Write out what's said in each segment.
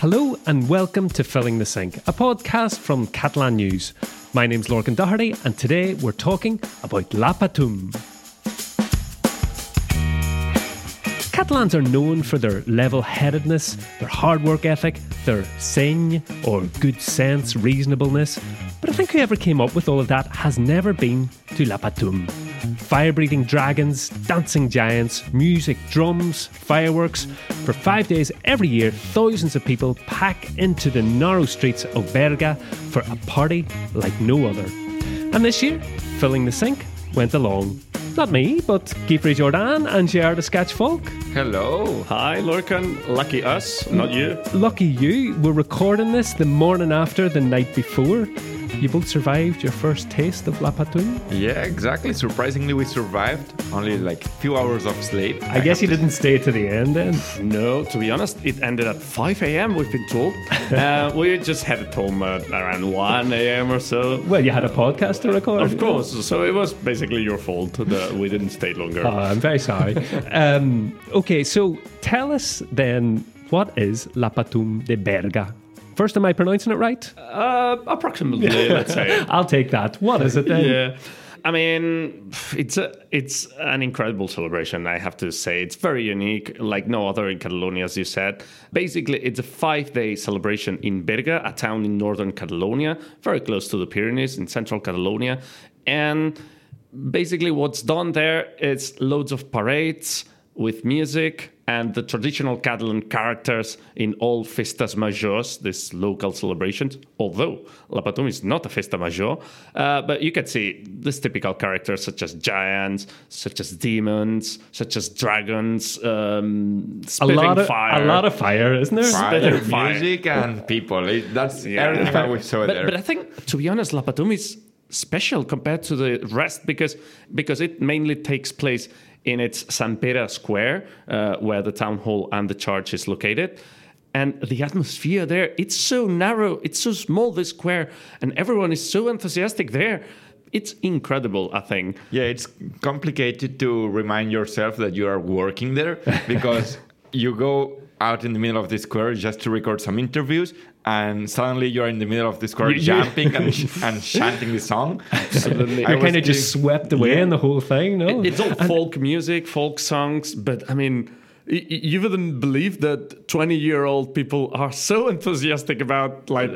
Hello and welcome to Filling the Sink, a podcast from Catalan News. My name's Lorcan Doherty, and today we're talking about La Patum. Catalans are known for their level headedness, their hard work ethic, their seny or good sense, reasonableness. But I think whoever came up with all of that has never been to La Patum. Fire breathing dragons, dancing giants, music, drums, fireworks. For five days every year, thousands of people pack into the narrow streets of Berga for a party like no other. And this year, Filling the Sink went along. Not me, but Guifré Jordan and Gerard Escaich Folch. Hello. Hi, Lorcan. Lucky us, not you. Lucky you, we're recording this the morning after the night before. You both survived your first taste of La Patum. Yeah, exactly. Surprisingly, we survived. Only like a few hours of sleep. I, guess you didn't stay to the end then. No, to be honest, it ended at 5 a.m., we've been told. uh, we just headed home uh, around 1 a.m. or so. Well, you had a podcast to record. Of course. So it was basically your fault that we didn't stay longer. Oh, I'm very sorry. um, okay, so tell us then what is La Patum de Berga? First, am I pronouncing it right? Uh, approximately, let's say. I'll take that. What is it then? Yeah. I mean, it's a it's an incredible celebration. I have to say, it's very unique, like no other in Catalonia, as you said. Basically, it's a five-day celebration in Berga, a town in northern Catalonia, very close to the Pyrenees in central Catalonia, and basically, what's done there is loads of parades with music and the traditional Catalan characters in all festas majors, this local celebrations. Although La Patum is not a festa major, uh, but you can see these typical characters such as giants, such as demons, such as dragons, um, A spitting lot of fire. a lot of fire, isn't there? Fire, Better fire. music, and people. It, that's Yeah. everything that we saw but, there. but I think, to be honest, La Patum is special compared to the rest because because it mainly takes place in its Sant Pere Square, uh, where the town hall and the church is located. And the atmosphere there, it's so narrow, it's so small, this square, and everyone is so enthusiastic there. It's incredible, I think. yeah, it's complicated to remind yourself that you are working there because you go out in the middle of the square just to record some interviews, and suddenly you're in the middle of the square You- jumping and, sh- and chanting the song. Absolutely. I You're kind of just swept away Yeah. in the whole thing, no? It's all folk music, folk songs, but I mean, you wouldn't believe that 20 year old people are so enthusiastic about like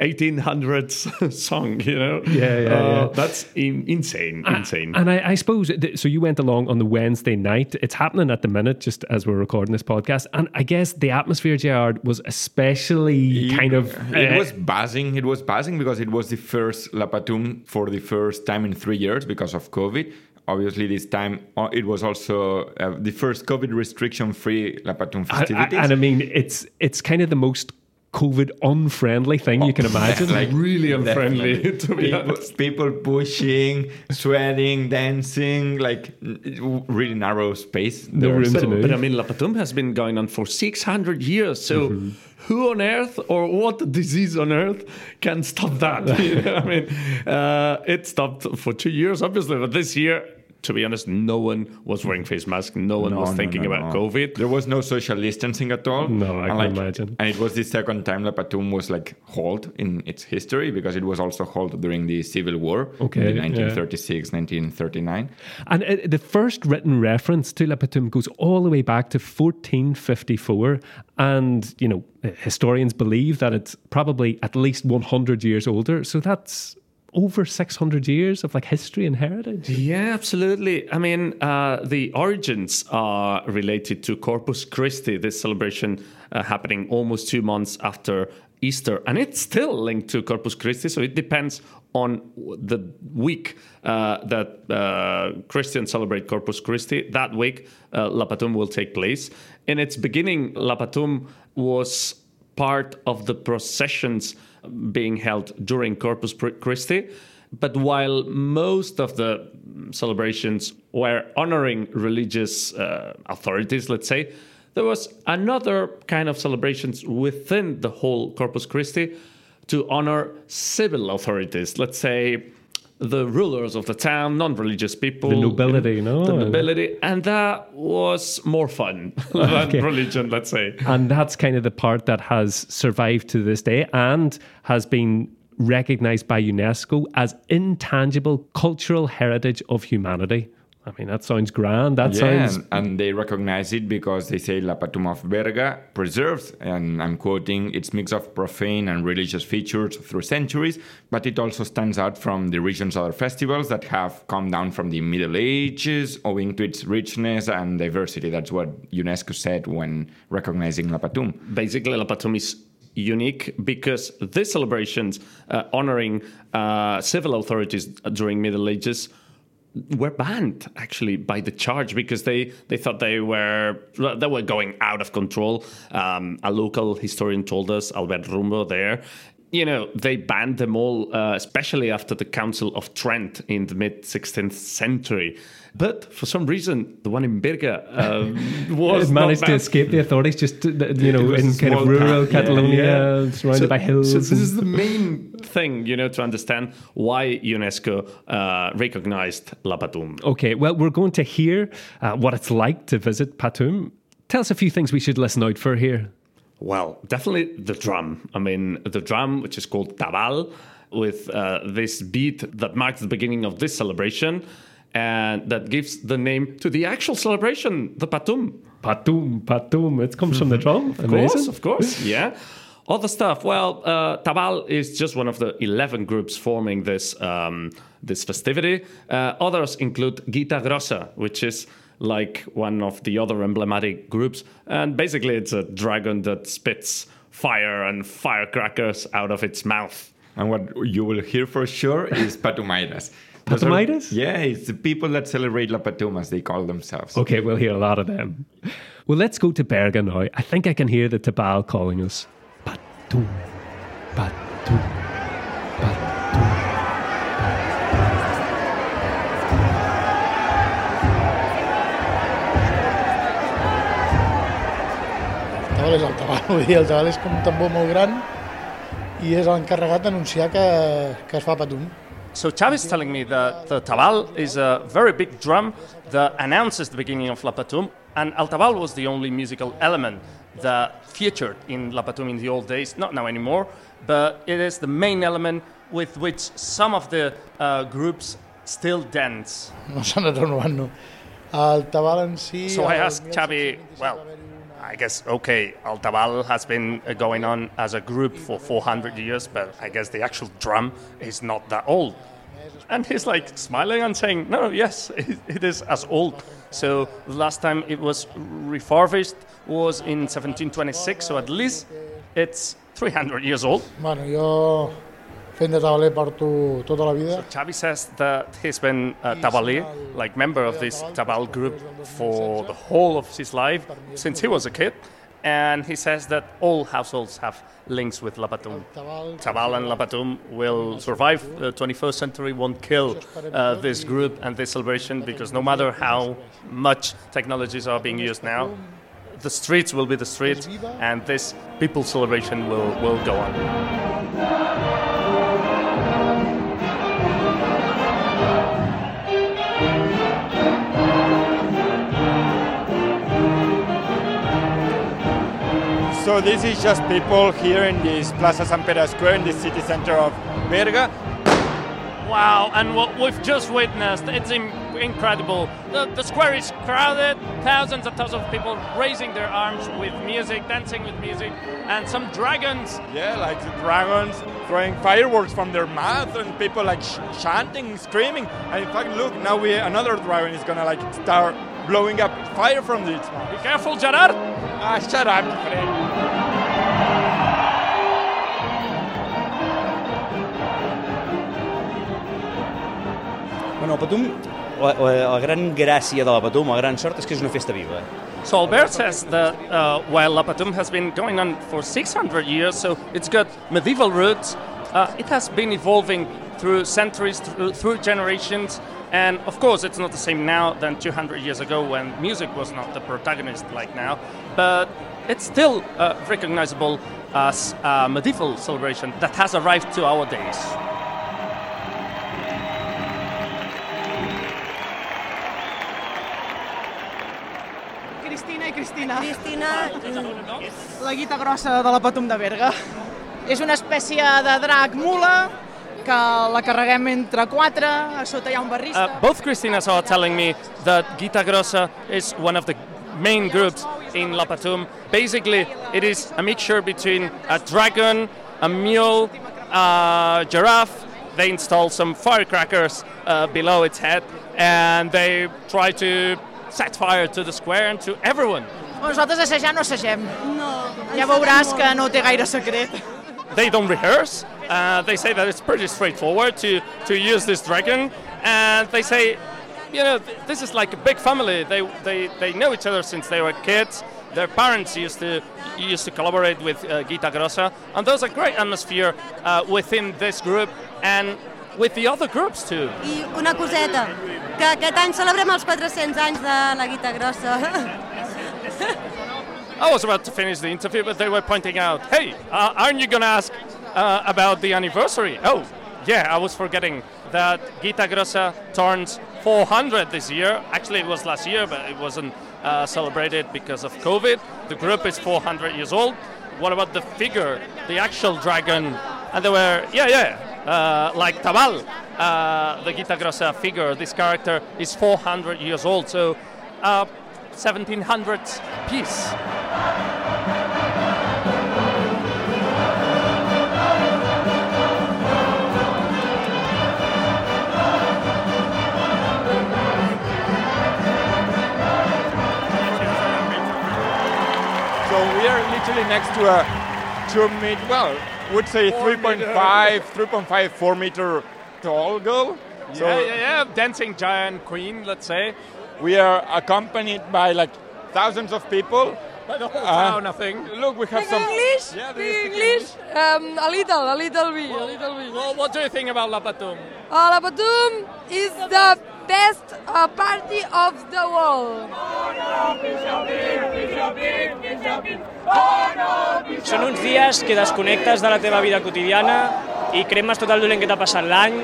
1800s song, you know? Yeah, yeah, Uh, yeah. That's in- insane, insane. And I, I suppose, th- so you went along on the Wednesday night. It's happening at the minute, just as we're recording this podcast. And I guess the atmosphere, Gerard, was especially kind of. It uh, was buzzing. It was buzzing because it was the first La Patum for the first time in three years because of COVID. Obviously, this time uh, it was also uh, the first COVID restriction-free La Patum I- I- festivities. and I mean, it's it's kind of the most COVID unfriendly thing you can imagine. like really unfriendly, to be people, honest. people pushing, sweating, dancing, like really narrow space. No There. room So- to move. But I mean, La Patum has been going on for 600 years. So, Mm-hmm. who on earth or what disease on earth can stop that? You know, I mean, uh, it stopped for two years, obviously, but this year, to be honest, no one was wearing face masks. No one No, was thinking no, about no. COVID. There was no social distancing at all. No, I and can imagine. And it was the second time La Patum was like held in its history because it was also held during the Civil War Okay, in yeah. 1936, 1939. And uh, the first written reference to La Patum goes all the way back to 1454. And, you know, uh, historians believe that it's probably at least 100 years older. So that's over 600 years of like history and heritage. Yeah, absolutely. I mean, uh, the origins are related to Corpus Christi, this celebration uh, happening almost two months after Easter. And it's still linked to Corpus Christi, so it depends on the week uh, that uh, Christians celebrate Corpus Christi. That week, uh, La Patum will take place. In its beginning, La Patum was part of the processions being held during Corpus Christi. But while most of the celebrations were honoring religious uh, authorities, let's say, there was another kind of celebrations within the whole Corpus Christi to honor civil authorities. Let's say the rulers of the town, non-religious people, The nobility, you no? the nobility, and that was more fun than Okay. religion, let's say. And that's kind of the part that has survived to this day and has been recognized by UNESCO as intangible cultural heritage of humanity. I mean, that sounds grand. That Yeah, sounds. and, and they recognize it because they say La Patum of Berga preserves, and I'm quoting, its mix of profane and religious features through centuries, but it also stands out from the region's other festivals that have come down from the Middle Ages owing to its richness and diversity. That's what UNESCO said when recognizing La Patum. basically La Patum is unique because these celebrations uh, honoring uh, civil authorities during Middle Ages were banned actually by the charge because they, they thought they were they were going out of control. Um, a local historian told us, Albert Rumbo, there. You know, they banned them all, uh, especially after the Council of Trent in the mid 16th century. But for some reason, the one in Berga um, was managed to escape the authorities just, uh, you know, in kind of rural yeah, Catalonia, yeah. surrounded So- by hills. So this is the main thing, you know, to understand why UNESCO uh, recognized La Patum. Okay, well, we're going to hear uh, what it's like to visit Patum. Tell us a few things we should listen out for here. Well, definitely the drum. I mean, the drum, which is called tabal, with uh, this beat that marks the beginning of this celebration and that gives the name to the actual celebration, the Patum. Patum, Patum. It comes from the drum. Of course, of course, yeah. Other stuff. Well, uh, Tabal is just one of the eleven groups forming this um, this festivity. Uh, others include Guita Grossa, which is like one of the other emblematic groups, and basically it's a dragon that spits fire and firecrackers out of its mouth. And what you will hear for sure is Patumaires. Patumaires? Yeah, it's the people that celebrate La Patum as they call themselves. Okay, we'll hear a lot of them. Well, let's go to Berga now. I think I can hear the Tabal calling us. Patum, Patum, Patum. És el tabal, vull dir, el tabal és com un tambor molt gran i és l'encarregat d'anunciar que, que es fa patum. So Xavi's is telling me that the tabal is a very big drum that announces the beginning of La Patum, and Al Tabal was the only musical element that featured in La Patum in the old days, not now anymore, but it is the main element with which some of the uh, groups still dance. No s'ha anat renovant, no. El tabal en si... So I el asked Xavi, well, va haver-hi una- I guess, okay, Al Tabal has been uh, going on as a group for 400 years, but I guess the actual drum is not that old. And he's like smiling and saying, no, yes, it, it is as old. So the last time it was refurbished was in 1726, so at least it's 300 years old. Bueno, jo de tabaler porto tota la vida. Xavi says that he's been a tabaler, like member of this Tabal group for the whole of his life since he was a kid. And he says that all households have links with La Patum. Tabal, Tabal and La Patum will survive. The 21st century won't kill uh, this group and this celebration because no matter how much technologies are being used now, the streets will be the streets and this people celebration will, will go on. So this is just people here in this Plaza San Pedro Square in the city center of Berga. Wow, and what we've just witnessed, it's in- incredible. The, the square is crowded, thousands and thousands of people raising their arms with music, dancing with music, and some dragons. Yeah, like the dragons throwing fireworks from their mouth and people like sh- chanting, screaming. And in fact, look, now we another dragon is gonna like start blowing up fire from it. Be careful, Gerard! Ah, shut up, Fred. Bueno, el Patum, la, la, la gran gràcia de la Patum, la gran sort és que és una festa viva. So Albert says that uh, while La Patum has been going on for 600 years, so it's got medieval roots, uh, it has been evolving through centuries, through, through generations, and of course it's not the same now than 200 years ago when music was not the protagonist like now, but it's still uh, recognizable as a medieval celebration that has arrived to our days. Cristina Cristina. Cristina... La guita grossa de la Patum de Berga. És una espècie de drac mula que la carreguem entre quatre, a sota hi ha un barrista. Uh, both Christinas are telling me that Gita Grossa is one of the main groups in La Patum. Basically, it is a mixture between a dragon, a mule, a giraffe. They install some firecrackers uh, below its head and they try to set fire to the square and to everyone. Nosaltres assajar no assagem. No. Ja veuràs que no té gaire secret. They don't rehearse. Uh, they say that it's pretty straightforward to, to use this dragon. And they say, you know, this is like a big family. They, they, they know each other since they were kids. Their parents used to used to collaborate with uh, Guita Grossa, and there's a great atmosphere uh, within this group and with the other groups too. I una coseta, que aquest any celebrem els 400 anys de la guita grossa. I was about to finish the interview, but they were pointing out, hey, uh, aren't you going to ask uh, about the anniversary? Oh, yeah, I was forgetting that Guita Grossa turns 400 this year. Actually, it was last year, but it wasn't uh, celebrated because of COVID. The group is 400 years old. What about the figure, the actual dragon? And they were, yeah, yeah, uh, like Tabal, uh, the Guita Grossa figure. This character is 400 years old, so uh, 1700 piece. So we are literally next to a two meter, well, would say 3.5, 3.5, 4 meter tall girl. So yeah, yeah, yeah, dancing giant queen, let's say. we are accompanied by like thousands of people. The whole Uh, town, I think. Look, we have Speak some. English? Yeah, Speak speak English? Um, a little, a little bit, a little bit. Well, what do you think about La Patum? Uh, La Patum is the best uh, party of the world. Són uns dies que desconnectes de la teva vida quotidiana i cremes tot el dolent que t'ha passat l'any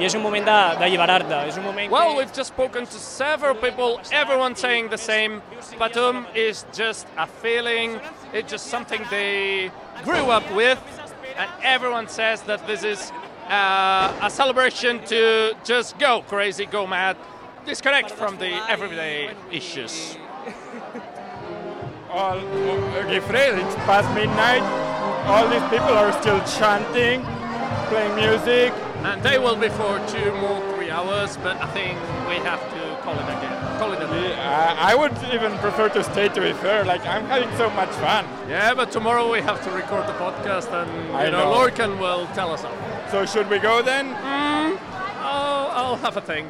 i és un moment d'alliberar-te. És un moment Well, we've just spoken to several people, everyone saying the same. Patum is just a feeling, it's just something they grew up with, and everyone says that this is uh, a celebration to just go crazy, go mad, disconnect from the everyday issues. All, Guifré, it's past midnight. All these people are still chanting, playing music. And they will be for two more, three hours, but I think we have to call it again. Call it a day. I, I would even prefer to stay to be fair. Like, I'm having so much fun. Yeah, but tomorrow we have to record the podcast, and I you know, know. Lorcan will tell us all. So, should we go then? Oh, I'll have a think.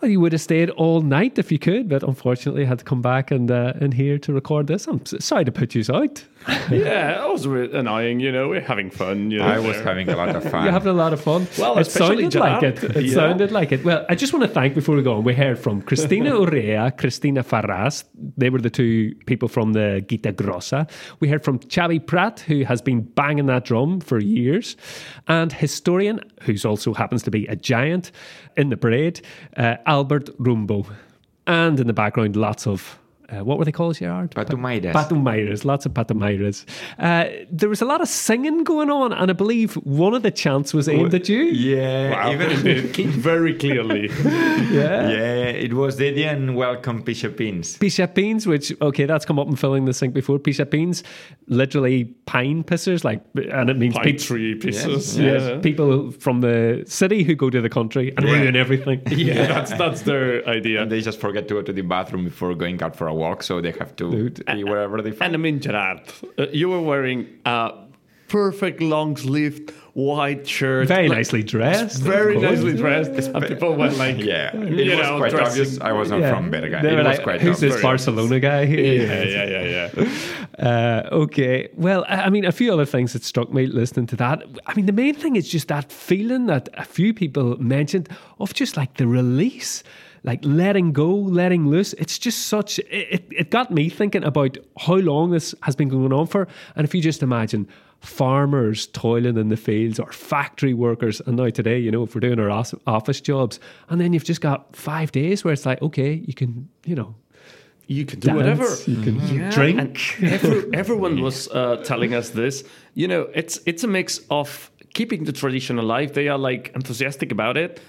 Well, you would have stayed all night if you could, but unfortunately had to come back and uh, in here to record this. I'm sorry to put you out. yeah, that was really annoying. You know, we're having fun. You know, I was there. having a lot of fun. You're having a lot of fun. Well, it especially sounded like it. It Yeah. sounded like it. Well, I just want to thank before we go on. We heard from Christina Urrea, Christina Farras. They were the two people from the Guita Grossa. We heard from Xavi Pratt, who has been banging that drum for years, and historian, who's also happens to be a giant in the parade, uh, Albert Rumbo. And in the background, lots of. Uh, what were they called, Gerard? Patumaires. Patumaires, lots of Patumaires. Uh, there was a lot of singing going on, and I believe one of the chants was aimed at you. Yeah, Wow, even very clearly. Yeah. yeah, it was they didn't welcome Bishopins. Pixapins, which, okay, that's come up in filling the sink before. Pixapins, literally pine pissers, like, and it means Pine peop- tree pieces. Yes, Yeah. people from the city who go to the country and Yeah. ruin everything. Yeah, that's that's their idea. And they just forget to go to the bathroom before going out for a walk, so they have to be wherever they And find. I mean, Gerard, uh, you were wearing a perfect long sleeved white shirt. Very like, nicely dressed. Very nicely dressed. And people were like, yeah, it you was know, quite dressing- obvious I wasn't Yeah. from Berga. They It were was like, quite Who's this obvious. Barcelona guy here? Yeah, yeah, yeah, yeah. Uh, okay. Well, I I mean, a few other things that struck me listening to that. I mean, the main thing is just that feeling that a few people mentioned of just like the release, like letting go, letting loose. It's just such, it, it- it got me thinking about how long this has been going on for. And if you just imagine, farmers toiling in the fields or factory workers and now today you know if we're doing our office jobs and then you've just got five days where it's like okay you can you know you can do dance, whatever. you can Yeah, drink. and every- everyone was uh, telling us this. You know, it's it's a mix of keeping the tradition alive. They are like enthusiastic about it,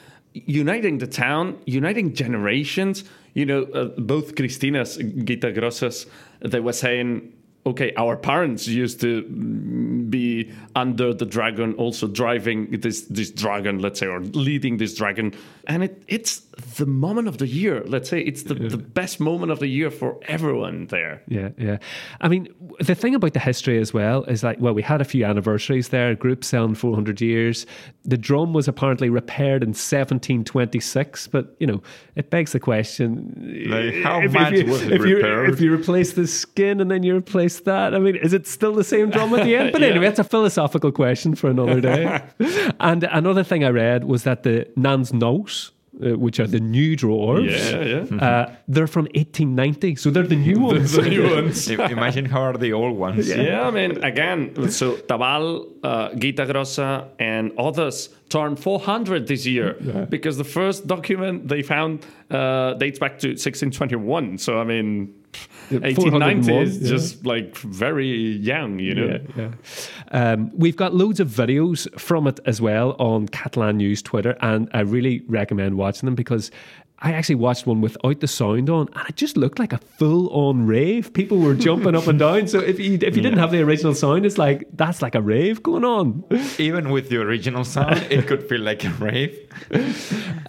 uniting the town, uniting generations. You know, uh, both Cristina's, Guita Grossas, they were saying. Okay, our parents used to be under the dragon, also driving this this dragon, let's say, or leading this dragon, and it it's the moment of the year. Let's say it's the, the best moment of the year for everyone there. Yeah, yeah. I mean, the thing about the history as well is like, well, we had a few anniversaries there. Group selling 400 years. The drum was apparently repaired in 1726, but you know, it begs the question: Like, how if, much if you, was it if you, repaired? if you replace the skin and then you replace that, I mean, is it still the same drum at the end? But anyway, that's a philosophical question for another day. and another thing I read was that the Nans Nous, uh, which are the new drawers, Yeah, yeah. Uh, they're from 1890, so they're the new ones. the new ones. Imagine how are the old ones. Yeah, I mean, again, so Tabal, uh, Guita Grossa, and others turned 400 this year because the first document they found uh, dates back to 1621. So, I mean, Yeah, 1890 is yeah. just like very young, you know? Yeah, yeah. Um, we've got loads of videos from it as well on Catalan News Twitter, and I really recommend watching them because I actually watched one without the sound on, and it just looked like a full-on rave. People were jumping up and down. So if you if you didn't have the original sound, it's like that's like a rave going on. Even with the original sound, it could feel like a rave.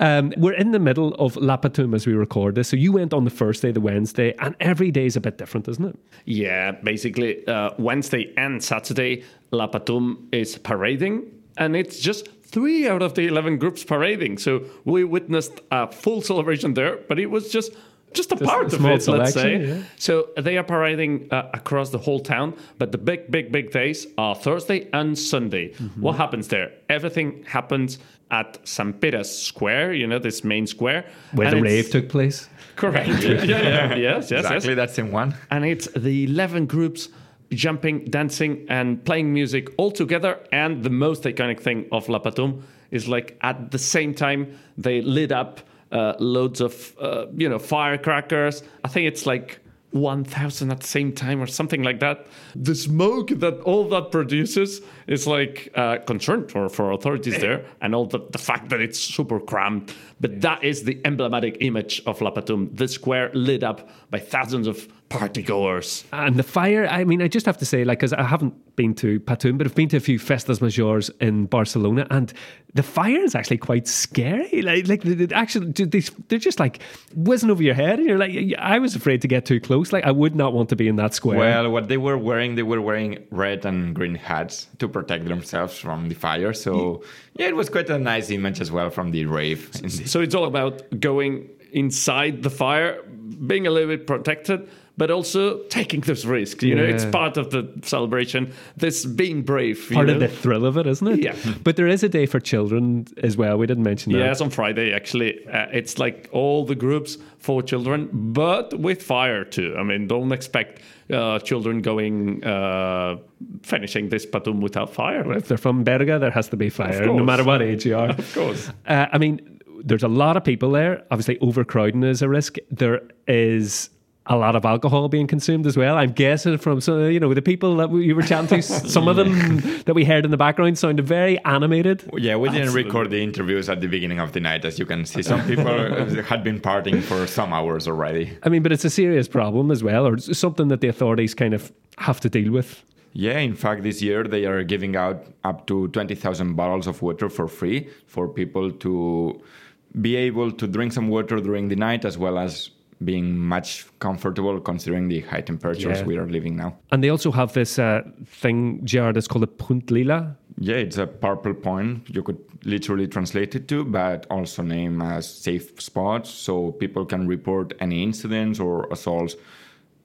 Um, we're in the middle of La Patum as we record this. So you went on the first day, the Wednesday, and every day is a bit different, isn't it? Yeah, basically, uh, Wednesday and Saturday, La Patum is parading, and it's just three out of the 11 groups parading. So we witnessed a full celebration there, but it was just just a Just part a of small it, let's say. yeah. So they are parading uh, across the whole town, but the big, big, big days are Thursday and Sunday. Mm-hmm. What happens there? Everything happens at San Peter's Square, you know, this main square. Where and the rave took place. Correct. yeah, yeah, yes, yes, exactly, yes. that's in one. And it's the 11 groups jumping, dancing, and playing music all together. And the most iconic thing of La Patum is like at the same time, they lit up uh, loads of, uh, you know, firecrackers. I think it's like 1,000 at the same time or something like that. The smoke that all that produces is like uh, concern for, for authorities there, and all the, the fact that it's super cramped. But that is the emblematic image of La Patum, the square lit up by thousands of partygoers. And the fire, I mean, I just have to say, like, because I haven't been to Patum, but I've been to a few festas majors in Barcelona, and the fire is actually quite scary. Like, like the, the actual, they, they're just like whizzing over your head, and you're like, I was afraid to get too close. Like, I would not want to be in that square. Well, what they were wearing, they were wearing red and green hats to protect themselves from the fire. So, yeah, it was quite a nice image as well from the rave. So it's all about going inside the fire, being a little bit protected, but also taking those risks. You know, it's part of the celebration. This being brave. you Part know? of the thrill of it, isn't it? Yeah. But there is a day for children as well. We didn't mention that. Yes, on Friday, actually. Uh, it's like all the groups for children, but with fire too. I mean, don't expect uh, children going, uh, finishing this patum without fire. If they're from Berga, there has to be fire, no matter what age you are. Of course. Uh, I mean, there's a lot of people there. Obviously, overcrowding is a risk. There is a lot of alcohol being consumed as well. I'm guessing from some, you know, the people that we- you were chatting to, some of them that we heard in the background sounded very animated. Yeah, we didn't Absolutely. record the interviews at the beginning of the night, as you can see. Some people had been partying for some hours already. I mean, but it's a serious problem as well, or something that the authorities kind of have to deal with. Yeah, in fact, this year they are giving out up to 20,000 bottles of water for free for people to be able to drink some water during the night as well as being much comfortable considering the high temperatures Yeah. we are living now. And they also have this uh, thing, Gerard, that's called a punt lila. Yeah, it's a purple point. You could literally translate it to, but also name as safe spots so people can report any incidents or assaults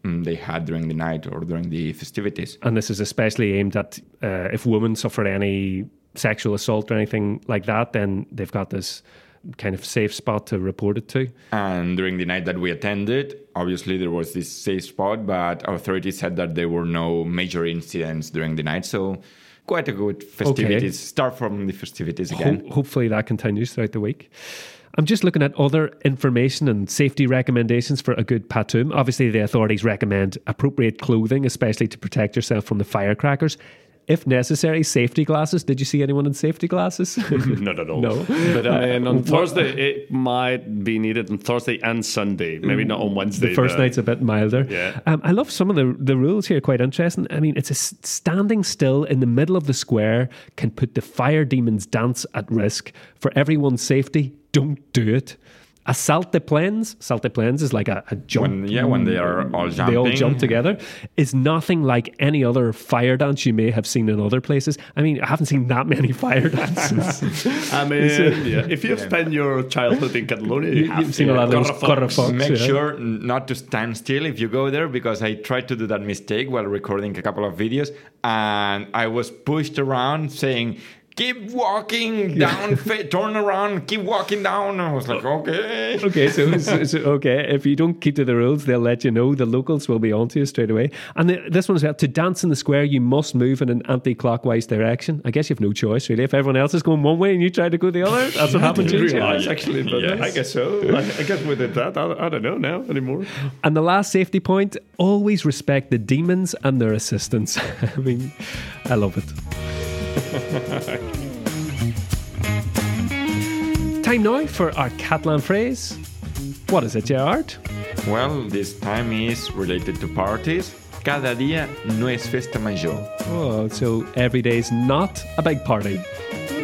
mm, they had during the night or during the festivities. And this is especially aimed at uh, if women suffer any sexual assault or anything like that, then they've got this kind of safe spot to report it to. And during the night that we attended, obviously there was this safe spot, but authorities said that there were no major incidents during the night. So quite a good festivities. Start from the festivities again. Ho- hopefully that continues throughout the week. I'm just looking at other information and safety recommendations for a good patum. Obviously, the authorities recommend appropriate clothing, especially to protect yourself from the firecrackers. If necessary, safety glasses. Did you see anyone in safety glasses? Not at all. No. But I mean, on Thursday, it might be needed on Thursday and Sunday. Maybe not on Wednesday. The first but- night's a bit milder. Yeah. Um, I love some of the the rules here. Quite interesting. I mean, it's a s- standing still in the middle of the square can put the fire demons dance at risk for everyone's safety. Don't do it. A salt de plens, salt de plens is like a, a jump. When- yeah, when they are all jumping. They all jump together. Is nothing like any other fire dance you may have seen in other places. I mean, I haven't seen that many fire dances. I mean, yeah, if you've spent your childhood in Catalonia, you, You- have you've seen a lot of those correfocs, Make yeah. sure not to stand still if you go there because I tried to do that mistake while recording a couple of videos and I was pushed around saying, Keep walking down, fa- turn around, keep walking down. I was like, okay. okay, so, so, so- okay, if you don't keep to the rules, they'll let you know. The locals will be onto you straight away. And the, this one's about to dance in the square, you must move in an anti-clockwise direction. I guess you have no choice, really. If everyone else is going one way and you try to go the other, that's what happens. didn't to you. realize actually, but Yes. I guess so. I, I guess we did that. I, I don't know now anymore. And the last safety point: always respect the demons and their assistants. I mean, I love it. Time now for our Catalan phrase. What is it, Gerard? Well, this time is related to parties. Cada día no es festa mayor. Oh, so every day is not a big party.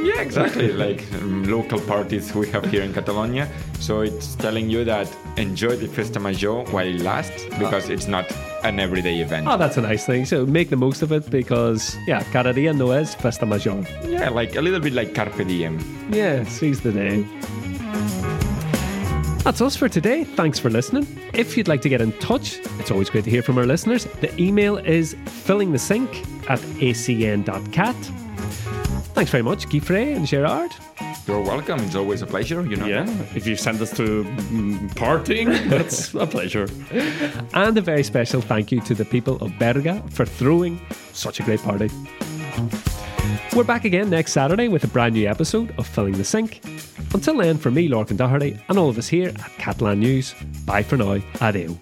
Yeah, exactly. like um, local parties we have here in Catalonia. So it's telling you that enjoy the festa Major while it lasts because it's not an everyday event. Oh, that's a nice thing. So make the most of it because, yeah, cada día no es festa Major. Yeah, like a little bit like carpe diem. Yeah, seize the day. That's us for today. Thanks for listening. If you'd like to get in touch, it's always great to hear from our listeners. The email is fillingthesink at acn.cat. Thanks very much, Guy and Gerard. You're welcome. It's always a pleasure. You know. Yeah, if you send us to mm, partying, that's a pleasure. And a very special thank you to the people of Berga for throwing such a great party. We're back again next Saturday with a brand new episode of Filling the Sink. Until then, for me, Lorcan Doherty, and all of us here at Catalan News, bye for now. Adeu.